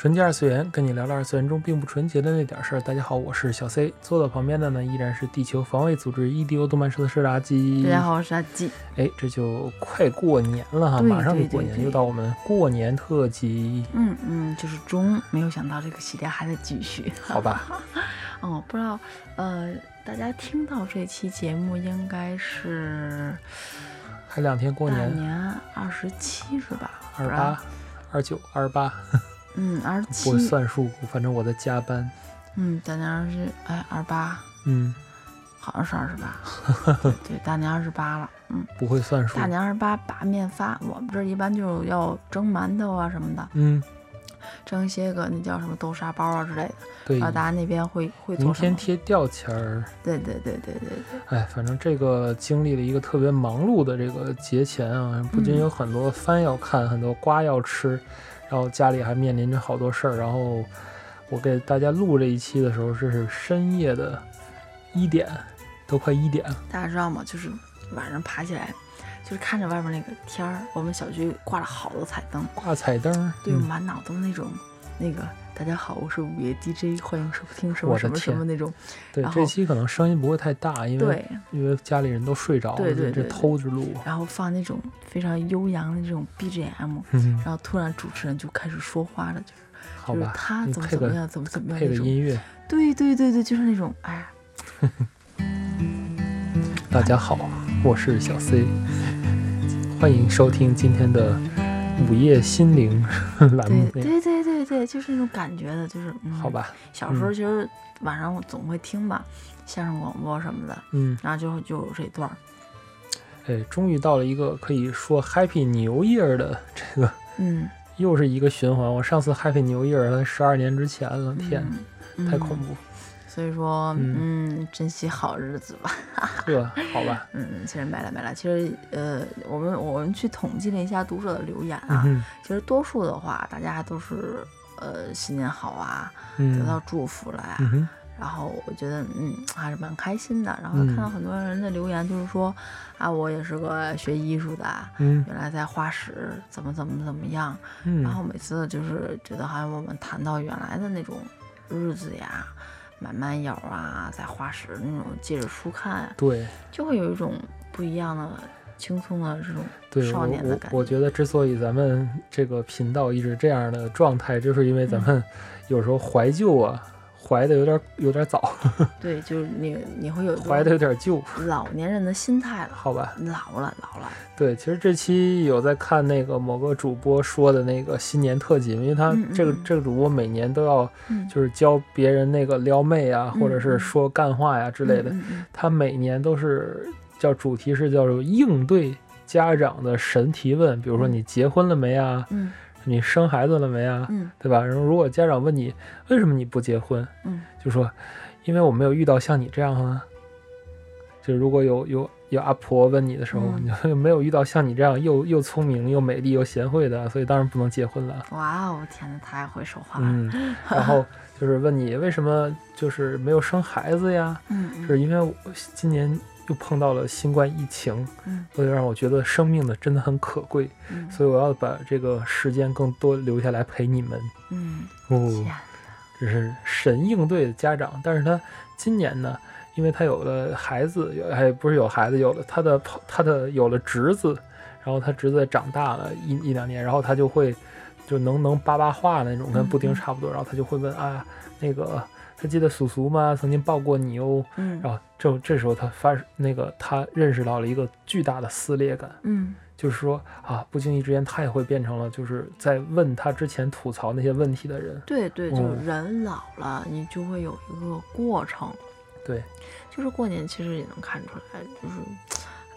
纯洁二次元，跟你聊聊二次元中并不纯洁的那点事儿。大家好，我是小 C，坐到旁边的呢依然是地球防卫组织 EDO 动漫社的社长阿基。大家好，我是阿基。哎，这就快过年了哈，马上就过年，又到我们过年特辑，嗯嗯，就是中，没有想到这个系列还在继续。好吧？哦，不知道，呃，大家听到这期节目应该是还两天过大年，年二十七是吧？二十八、二九、二十八，嗯，二十不会。算数，反正我在加班。嗯，大年二十，哎，二十八，嗯，好像是二十八。对 对，大年二十八了。嗯，不会算数大。年二十八把面发，我们这儿一般就要蒸馒头啊什么的，嗯，蒸一些个那叫什么豆沙包啊之类的。对然后。大家那边会会明？天贴吊签儿，对对对对对对。哎，反正这个经历了一个特别忙碌的这个节前啊，不仅嗯有很多番要看，很多瓜要吃，然后家里还面临着好多事儿。然后我给大家录这一期的时候，这是深夜的一点，都快一点了。大家知道吗？就是晚上爬起来，就是看着外面那个天儿，我们小区挂了好多彩灯，挂彩灯儿，对，嗯满脑都是那种那个。大家好，我是午夜 DJ，欢迎收听什么什么什么那种。对，这期可能声音不会太大，因为，因为家里人都睡着了，这对对对这偷着录。然后放那种非常悠扬的这种 BGM，嗯，然后突然主持人就开始说话了，就是就是，他怎么怎么样，怎么怎么样配那种。音乐。对对对对，就是那种哎，大家好，我是小 C，欢迎收听今天的午夜心灵 栏对目。对对对对，就是那种感觉的，就是嗯，好。吧，小时候其实晚上我总会听吧，相声广播什么的，嗯，然后就就有这段儿，哎，终于到了一个可以说 Happy New Year 的这个，嗯，又是一个循环。我上次 Happy New Year 才十二年之前了，天，嗯太恐。嗯怖。所以说，嗯，珍惜好日子吧。呵，好吧，嗯，其实没了没了。其实，呃，我们我们去统计了一下读者的留言啊，嗯其实多数的话，大家都是呃新年好啊，得嗯到祝福了呀。嗯，然后我觉得，嗯，还是蛮开心的。然后嗯看到很多人的留言，就是说，啊，我也是个学艺术的，嗯原来在画室怎么怎么怎么样。嗯，然后每次就是觉得好像我们谈到原来的那种日子呀，买慢咬啊，在花石那种借着书看啊，对就会有一种不一样的轻松的这种，少年的感觉。我觉得之所以咱们这个频道一直这样的状态，就是因为咱们有时候怀旧啊，怀的有点有点早，对，就是你你会有怀的有点旧，老年人的心态了，好吧？老了老了。对，其实这期有在看那个某个主播说的那个新年特辑，因为他这个嗯这个主播每年都要嗯就是教别人那个撩妹啊，或者是说干话呀之类的，他每年都是叫主题是叫做应对家长的神提问，比如说嗯你结婚了没啊？嗯你生孩子了没啊？嗯对吧？然后如果家长问你为什么你不结婚，嗯就说因为我没有遇到像你这样啊。就如果有有有阿婆问你的时候，嗯你就没有遇到像你这样又又聪明又美丽又贤惠的，所以当然不能结婚了。嗯，哇哦，天哪，太会说话了。嗯，然后就是问你为什么就是没有生孩子呀？嗯嗯是因为我今年又碰到了新冠疫情，嗯。所以让我觉得生命的真的很可贵，嗯。所以我要把这个时间更多留下来陪你们。嗯，哦，这是神应对的家长，但是他今年呢，因为他有了孩子，有还不是有孩子，有了他的朋他的有了侄子，然后他侄子长大了一一两年，然后他就会就能能叭叭话那种，跟布丁差不多，然后他就会问啊，那个还记得叔叔吗？曾经抱过你哦。嗯然后这这时候他发那个他认识到了一个巨大的撕裂感，嗯就是说啊，不经意之间他也会变成了就是在问他之前吐槽那些问题的人。对对，就哦人老了，你就会有一个过程。对，就是过年其实也能看出来，就是，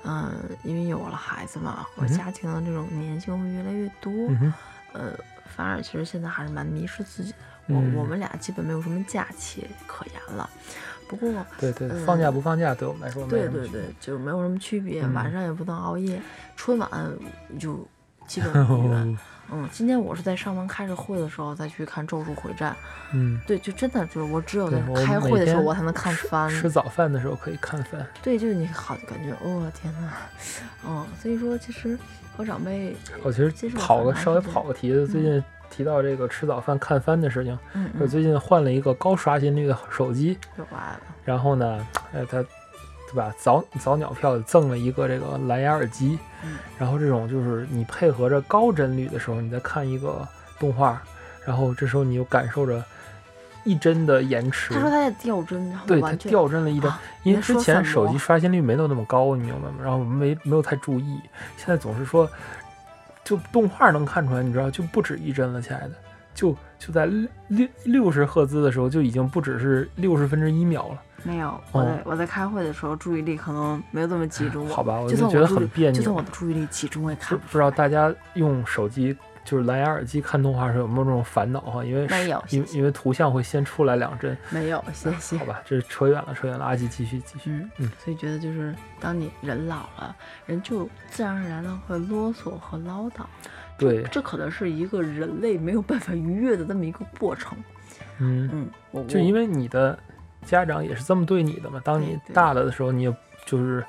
嗯、因为有了孩子嘛，和家庭的这种粘性会越来越多，嗯哼，呃，反而其实现在还是蛮迷失自己的。我、嗯。我们俩基本没有什么假期可言了，不过对对，嗯放假不放假对我们来说没对对对，就没有什么区别，嗯。晚上也不能熬夜，春晚就基本 无缘。嗯，今天我是在上班开着会的时候再去看《咒术回战》，嗯，对，就真的就是我只有在开会的时候我才能看吃番，吃早饭的时候可以看番。对，就是你好感觉，哦天呐，嗯，所以说其实和长辈，我其实跑个稍微跑个题子，最近提到这个吃早饭看番的事情，嗯嗯，我最近换了一个高刷新率的手机，然后呢，呃，它对吧？早早鸟票赠了一个这个蓝牙耳机，嗯然后这种就是你配合着高帧率的时候，你再看一个动画，然后这时候你又感受着一帧的延迟他，说他在掉帧，然后对它掉帧了一帧，啊因为之前手机刷新率没有那么高，你明白吗？然后我们没没有太注意，现在总是说，就动画能看出来，你知道就不止一帧了，亲爱的，就就在六六六十赫兹的时候就已经不只是六十分之一秒了，没有，我在我在开会的时候注意力可能没有这么集中，哦好吧，我就就觉得很别扭就算我。的注意力集中，我也不不知道大家用手机就是蓝牙耳机看动画时候有没有这种烦恼哈？因为没有因为因为图像会先出来两帧，没有，谢谢好。吧，这扯远了，扯远了，阿吉继续继续。嗯嗯所以觉得就是当你人老了，人就自然而然的会啰嗦和唠叨，对，这可能是一个人类没有办法逾越的这么一个过程。嗯，嗯，我就因为你的家长也是这么对你的嘛，当你大了的时候，你也就是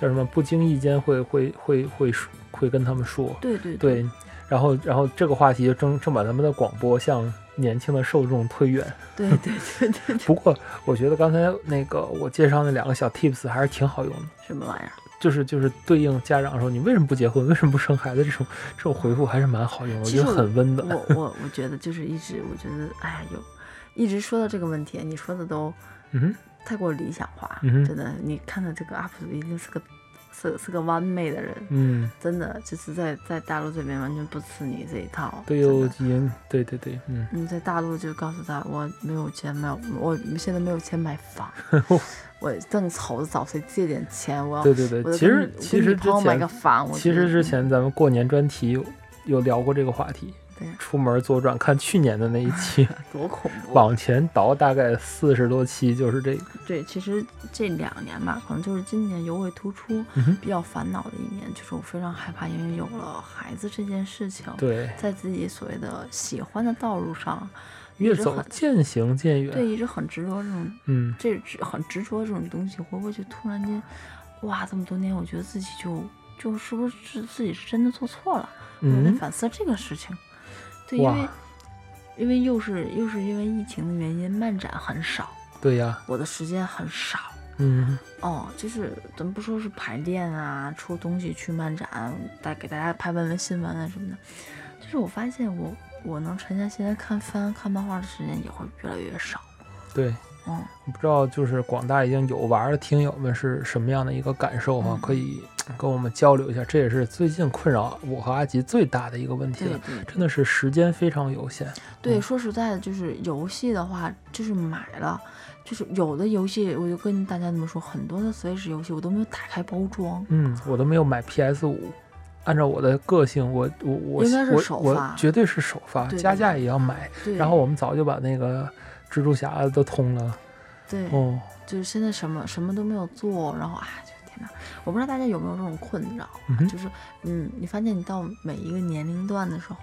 叫什么，不经意间会会会会说会跟他们说，对对对，然后然后这个话题就正正把咱们的广播向年轻的受众推远。对对对对对，不过我觉得刚才那个我介绍那两个小 tips 还是挺好用的。什么玩意儿？就是就是对应家长说你为什么不结婚，为什么不生孩子这种这种回复还是蛮好用的，我觉得很温暖。我我我觉得就是一直，我觉得哎呀，有一直说到这个问题，你说的都嗯，太过理想化，嗯真的。你看到这个 UP 主一定是个是是个完美的人，嗯，真的就是在在大陆这边完全不吃你这一套，对有基因，对对对，嗯，你在大陆就告诉他，我没有钱买，我现在没有钱买房，我正愁着找谁借点钱，我要对对对我。其实其实之我跟女朋友买个房，我其实之前咱们过年专题有有聊过这个话题，对出门左转看去年的那一期，多恐怖。往前倒大概四十多期就是这个，对，其实这两年吧，可能就是今年尤为突出，嗯，比较烦恼的一年，就是我非常害怕，因为有了孩子这件事情，对，在自己所谓的喜欢的道路上，越走渐行渐远。对，一直很执着这种嗯，这执很执着这种东西，会不会就突然间，哇，这么多年，我觉得自己就就是不是自己是真的做错了？我在嗯，反思这个事情。对，因为，因为又是又是因为疫情的原因，漫展很少，对呀，我的时间很少。嗯，哦，就是咱们不说是排练啊，出东西去漫展，带给大家拍文文新闻啊什么的，就是我发现我我能沉下心来看番、看漫画的时间也会越来越少。对。嗯，我不知道，就是广大已经有玩的听友们是什么样的一个感受哈、嗯可以 跟我们交流一下。这也是最近困扰我和阿吉最大的一个问题了，真的是时间非常有限。对，嗯说实在的，就是游戏的话，就是买了，就是有的游戏，我就跟大家这么说，很多的 Switch 游戏我都没有打开包装。嗯，我都没有买 PS 五。按照我的个性，我我我应该是我我首发绝对是首发，加价也要买。然后我们早就把那个蜘蛛侠都通了。对，哦，就是现在什么什么都没有做，然后啊，就天哪！我不知道大家有没有这种困扰，嗯就是嗯，你发现你到每一个年龄段的时候，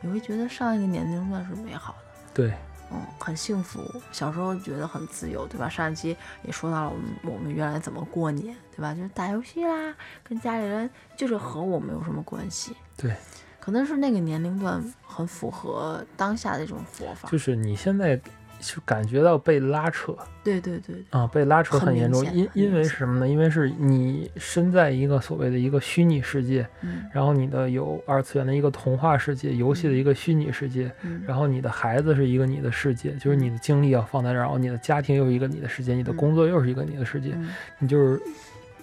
你会觉得上一个年龄段是美好的。对，嗯，很幸福。小时候觉得很自由，对吧？上一期也说到了我们我们原来怎么过年，对吧？就是打游戏啦，跟家里人就是和我们有什么关系。对，可能是那个年龄段很符合当下的一种活法。就是你现在就感觉到被拉扯，对对对。啊，被拉扯很很严重，因因为是什么呢？因为是你身在一个所谓的一个虚拟世界，嗯。然后你的有二次元的一个童话世界，游戏的一个虚拟世界，嗯，然后你的孩子是一个你的世界，就是你的精力要放在这儿，然后你的家庭又是一个你的世界，你的嗯。工作又是一个你的世界，嗯你就是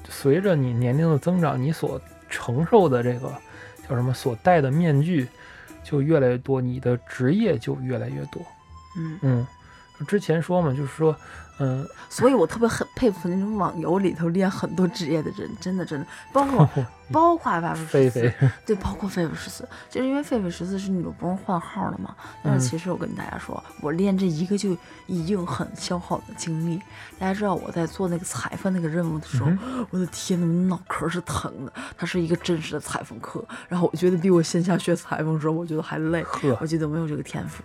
随着你年龄的增长，你所承受的这个叫什么所戴的面具就越来越多，你的职业就越来越多。嗯嗯，之前说嘛，就是说，嗯，所以我特别很佩服那种网游里头练很多职业的人，真的真的，包括 包括狒狒菲十四菲，对，包括狒狒十四，就是因为狒狒十四是那种不用换号的嘛。但是嗯其实我跟大家说，我练这一个就已经很消耗我的精力。大家知道我在做那个裁缝那个任务的时候，嗯我的天呐，我的脑壳是疼的。它是一个真实的裁缝课，然后我觉得比我线下学裁缝的时候，我觉得还累。我记得我没有这个天赋，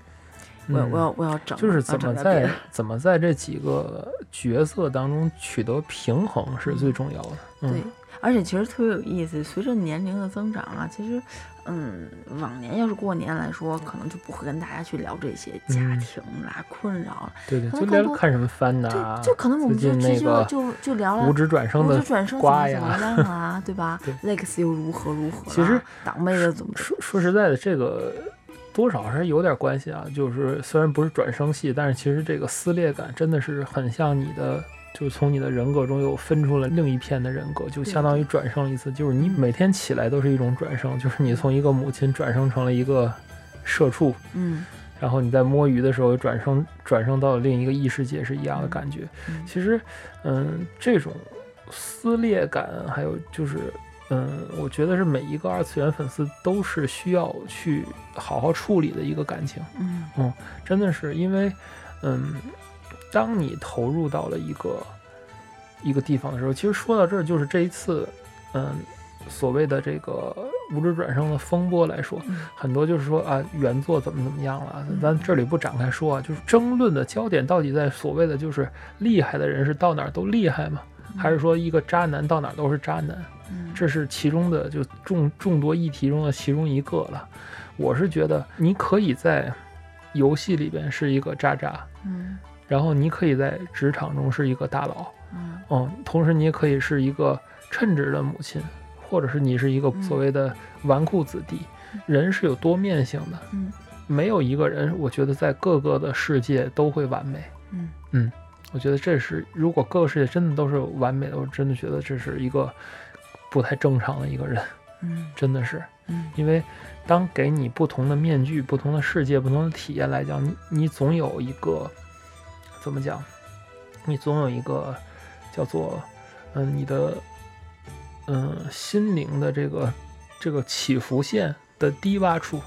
我要嗯我要我要整，就是怎么在怎么在这几个角色当中取得平衡是最重要的。嗯、对，而且其实特别有意思，随着年龄的增长啊，其实，嗯，往年要是过年来说，可能就不会跟大家去聊这些家嗯庭啦、困扰啦，对对，就可能更多聊看什么番呐、就就可能我们最就直接近那个就就聊聊无职转生的转生怎瓜么怎么呀。样啊，对吧 对？Lex 又如何如何啦？其实党妹的怎么说说实在的，这个多少还是有点关系啊。就是虽然不是转生系，但是其实这个撕裂感真的是很像你的，就是从你的人格中又分出了另一片的人格，就相当于转生一次。就是你每天起来都是一种转生，就是你从一个母亲转生成了一个社畜，嗯然后你在摸鱼的时候转生转生到了另一个异世界是一样的感觉。嗯其实，嗯，这种撕裂感，还有就是，嗯，我觉得是每一个二次元粉丝都是需要去好好处理的一个感情。嗯真的是因为，嗯，当你投入到了一个一个地方的时候，其实说到这儿，就是这一次，嗯，所谓的这个无职转生的风波来说，嗯很多就是说啊，原作怎么怎么样了，嗯咱这里不展开说啊，就是争论的焦点到底在所谓的就是厉害的人是到哪儿都厉害吗？还是说一个渣男到哪儿都是渣男？嗯这是其中的就众众多议题中的其中一个了。我是觉得你可以在游戏里边是一个渣渣，嗯然后你可以在职场中是一个大佬，嗯嗯，同时你也可以是一个称职的母亲，或者是你是一个嗯所谓的纨绔子弟。人是有多面性的，嗯没有一个人，我觉得在各个的世界都会完美。嗯我觉得这是，如果各个世界真的都是完美的，我真的觉得这是一个不太正常的一个人，嗯 真的是。嗯因为当给你不同的面具、不同的世界、不同的体验来讲，你你总有一个怎么讲？你总有一个叫做嗯、你的嗯、心灵的这个这个起伏线的低洼处。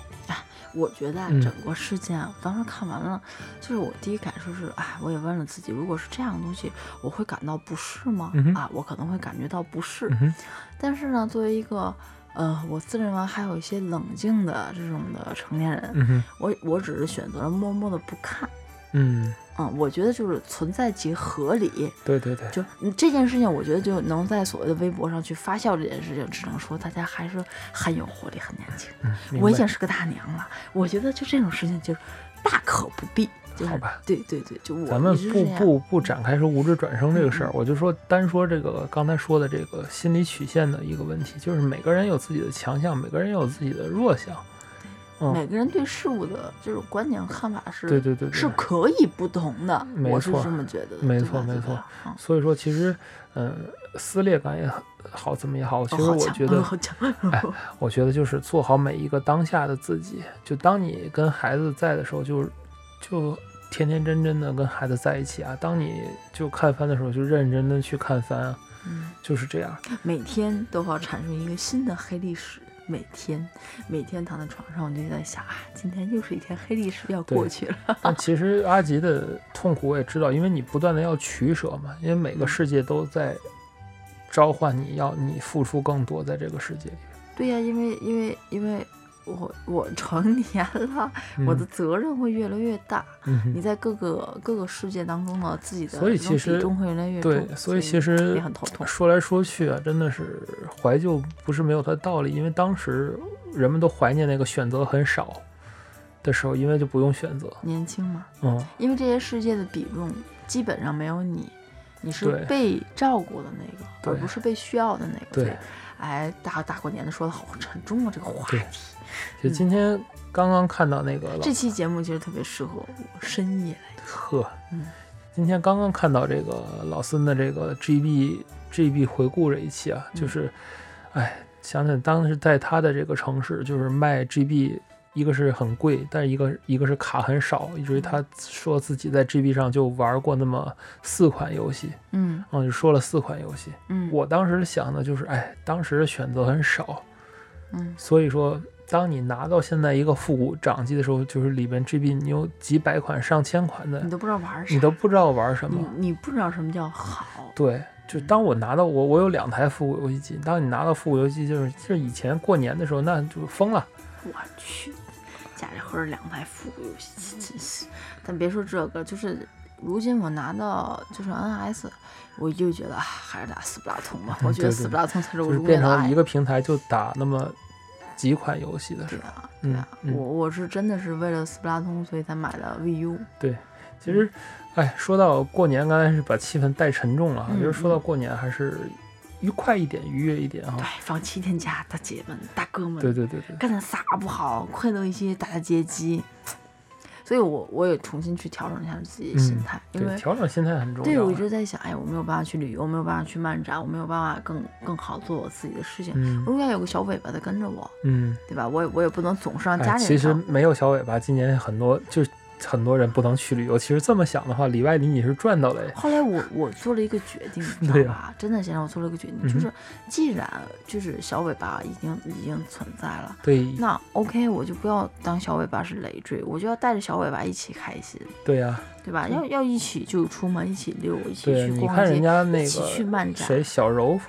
我觉得啊嗯整个事件啊，我当时看完了，就是我第一感受是，哎，我也问了自己，如果是这样的东西，我会感到不适吗？嗯啊，我可能会感觉到不适。嗯，但是呢，作为一个呃，我自认为还有一些冷静的这种的成年人，嗯，我我只是选择了默默的不看。嗯，嗯，我觉得就是存在即合理。对对对，就嗯这件事情，我觉得就能在所谓的微博上去发酵这件事情，只能说大家还是很有活力，很年轻。嗯，我已经是个大娘了，我觉得就这种事情就是大可不必。就是好吧对对对，就我咱们不不不展开说无知转生这个事儿嗯，我就说单说这个刚才说的这个心理曲线的一个问题，就是每个人有自己的强项，每个人也有自己的弱项。嗯，每个人对事物的这种观点和看法是对对对对，是可以不同的，没错我是这么觉得的。没错没错嗯所以说其实嗯，撕裂感也很好，怎么也好，其实我觉得 哎我觉得就是做好每一个当下的自己。就当你跟孩子在的时候就，就天天真真的跟孩子在一起啊。当你就看番的时候，就认认真真地去看番啊，嗯，就是这样。每天都要产生一个新的黑历史。每天，每天躺在床上，我就在想啊，今天又是一天黑历史要过去了。但其实阿吉的痛苦我也知道，因为你不断的要取舍嘛，因为每个嗯世界都在召唤你，要你付出更多在这个世界里。对呀、因为因为因为我我成年了，我的嗯责任会越来越大。嗯你在各个各个世界当中呢，自己的所以其实比重会越来越重，对，所以其实也很头痛。说来说去啊，真的是怀旧不是没有它的道理，因为当时人们都怀念那个选择很少的时候，因为就不用选择。年轻嘛，嗯，因为这些世界的比重基本上没有你，你是被照顾的那个，而不是被需要的那个。对哎，大大过年的说的好沉重啊，这个话题。就今天刚刚看到那个老这期节目其实特别适合我深夜。呵，嗯。今天刚刚看到这个老孙的这个 GB GB 回顾这一期啊，嗯。就是，哎，想想当时在他的这个城市，就是卖 GB 一个是很贵，但是一个一个是卡很少，以至于他说自己在 GB 上就玩过那么四款游戏，嗯。然后，就说了四款游戏。嗯，我当时想的就是，哎，当时的选择很少，嗯。所以说，当你拿到现在一个复古掌机的时候，就是里边 GB 你有几百款、上千款的你，都不知道玩啥，你都不知道玩什么。你你不知道什么叫好。对，就当我拿到我我有两台复古游戏机，当你拿到复古游戏机，就是就是以前过年的时候，那就疯了。我去，家里合着两台复古游戏机，真是。但别说这个，就是如今我拿到就是 NS，我就觉得啊还是打斯普拉通吧。我觉得斯普拉通才是我就是变成一。个平台就打那么几款游戏的时候。对啊，对啊，我我是真的是为了斯普拉通，所以才买的 VU。对其实，哎，说到过年，刚才是把气氛带沉重了哈。嗯就是说到过年，还是愉快一点、愉悦一点对。，放七天假，大姐们、大哥们，对对对对，干点啥不好？快乐一些，打打街机。所以我我也重新去调整一下自己的心嗯态，因，为调整心态很重对要对。我一直在想，哎，我没有办法去旅游，我没有办法去漫展，我没有办法更更好做我自己的事情。嗯我应该有个小尾巴在跟着我，嗯，对吧？我也我也不能总是让家哎，里人其实没有小尾巴，今年很多就是很多人不能去旅游。其实这么想的话，里外里你是赚到了哎。后来我我做了一个决定，你知 对吧？真的，先生，我做了一个决定，嗯就是既然就是小尾巴已经已经存在了，对那 OK，我就不要当小尾巴是累赘，我就要带着小尾巴一起开心，对呀、对吧？要要一起就出门，一起溜，一起，去逛你看人街，家那一起去个漫展，谁小柔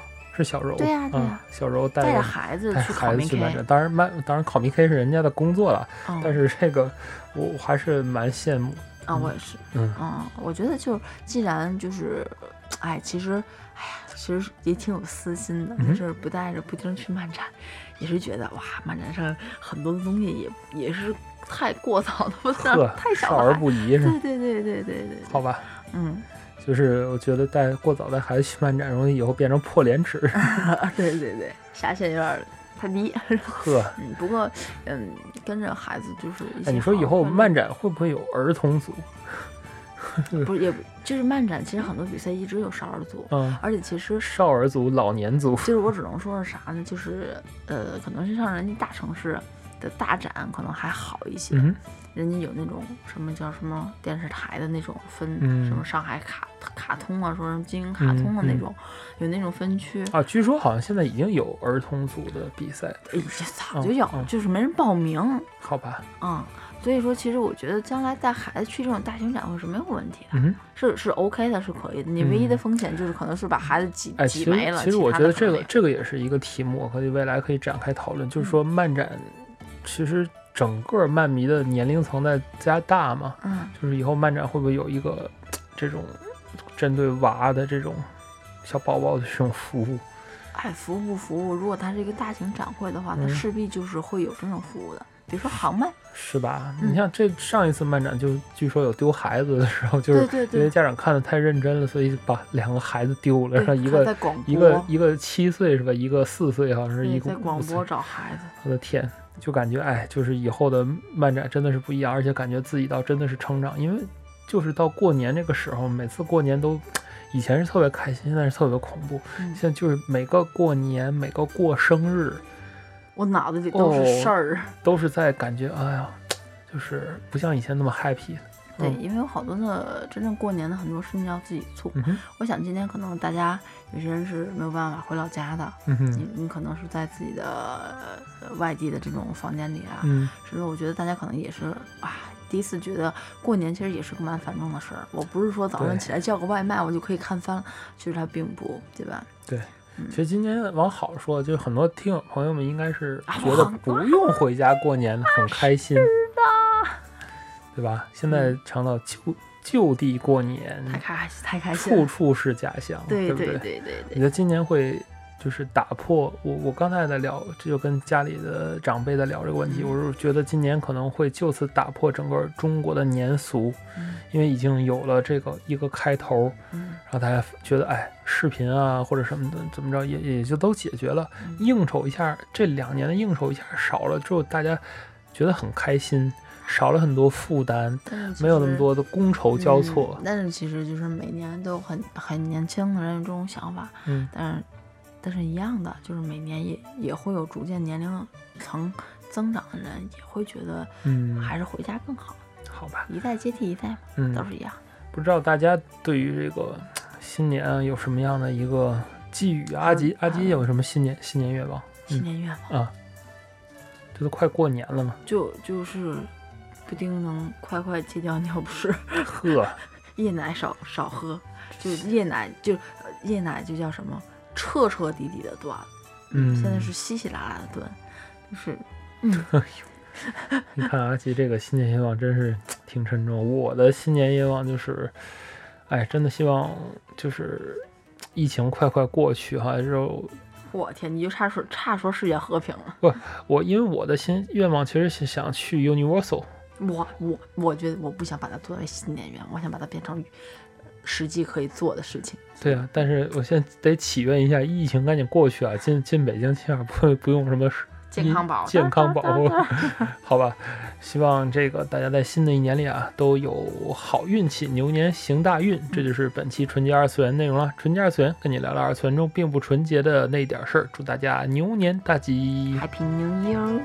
是小柔，对呀对嗯呀小柔带带着着孩子带去孩子去漫 K，展，当然漫当然考明 K 是人家的工作了，嗯但是这个我我还是蛮羡慕。啊，我也是，嗯嗯，我觉得就是既然就是，哎，其实，哎呀，其实也挺有私心的，就是不带着不经去漫展，也是觉得哇，漫展上很多的东西也也是太过早的，不是，太小少儿，不宜是对对对对对，对好，吧，嗯，就是我觉得带过早带孩子去漫展，容易以后变成破廉耻。对对对，下限有点儿太低，呵，嗯，不过嗯，跟着孩子就是一些哎，你说以后漫展会不会有儿童组？不是也就是漫展，其实很多比赛一直有少儿组，嗯，而且其实少儿组、老年组。就是我只能说是啥呢？就是呃，可能是像人家大城市的大展可能还好一些，嗯人家有那种什么叫什么电视台的那种分，嗯什么上海卡卡通啊，说什么金鹰卡通的那种，有那种分区。啊，据说好像现在已经有儿童组的比赛，哎呀，早就有，嗯嗯就是没人报名好吧？嗯、所以说，其实我觉得将来带孩子去这种大型展会是没有问题的，嗯，是是 OK 的，是可以的。你唯一的风险就是可能是把孩子挤、哎，挤没了。实其实我觉得这个这个也是一个题目，可以未来可以展开讨论。就是嗯说漫展，其实整个漫迷的年龄层在加大嘛，嗯。就是以后漫展会不会有一个 这种针对娃的这种小宝宝的这种服务？哎，服务不服务？如果它是一个大型展会的话，它嗯势必就是会有这种服务的。比如说航漫，是吧？嗯你像这上一次漫展就据说有丢孩子的时候，就是因为家长看的太认真了，所以把两个孩子丢了，对然后一个一个一个七岁是吧？一个四岁，好像是一个在广播找孩子，我的天，就感觉哎，就是以后的漫展真的是不一样，而且感觉自己倒真的是成长，因为就是到过年这个时候，每次过年都，以前是特别开心，现在是特别恐怖。嗯现在就是每个过年，每个过生日，我脑子里都是事儿。都是在感觉哎呀，就是不像以前那么 happy。对，嗯因为有好多的真正过年的很多事情要自己做。嗯，我想今天可能大家有些人是没有办法回老家的，你你可能是在自己的、呃、外地的这种房间里啊，嗯，甚至我觉得大家可能也是啊，第一次觉得过年其实也是个蛮繁重的事儿。我不是说早上起来叫个外卖我就可以看番了，其实它并不，对吧？对其实今年往好说，就是很多听友朋友们应该是啊觉得不用回家过年，很开心，对吧？现在尝到就就地过年，太开太开心。处处是家乡，不对？对对对对对，你觉得今年会就是打破我我刚才在聊，这就跟家里的长辈在聊这个问题，嗯我是觉得今年可能会就此打破整个中国的年俗，嗯因为已经有了这个一个开头，嗯然后大家觉得哎，视频啊或者什么的怎么着也也就都解决了，嗯应酬一下这两年的应酬一下少了之后，大家觉得很开心，少了很多负担，没有那么多的觥筹交错嗯。但是其实就是每年都很很年轻的人有这种想法，嗯但是但是一样的，就是每年也也会有逐渐年龄层增长的人也会觉得嗯，还是回家更好，好吧，一代接替一代嘛，嗯都，是一样。不知道大家对于这个新年啊有什么样的一个寄语啊？阿吉，阿吉有什么新年新年愿望新年愿望啊？这都快过年了嘛，就就是不丁能快快戒掉尿不湿，呵，夜奶少少喝，就夜奶就呃夜奶就叫什么彻彻底底的断了，嗯，现在是稀稀拉拉的断，就是嗯 你看阿奇这个新年愿望真是挺沉重。我的新年愿望就是，哎，真的希望就是疫情快快过去哈。然后我天，你就差说差说世界和平了。不我因为我的新愿望其实是想去 Universal，我我我觉得我不想把它作为新演员，我想把它变成呃实际可以做的事情。对啊，但是我现在得祈愿一下，疫情赶紧过去啊，进进北京起码不不用什么健康宝，健康保护，好吧？希望这个大家在新的一年里啊都有好运气，牛年行大运。这就是本期纯洁二次元内容了。纯洁二次元跟你聊聊二次元中并不纯洁的那点事儿，祝大家牛年大吉！Happy New Year！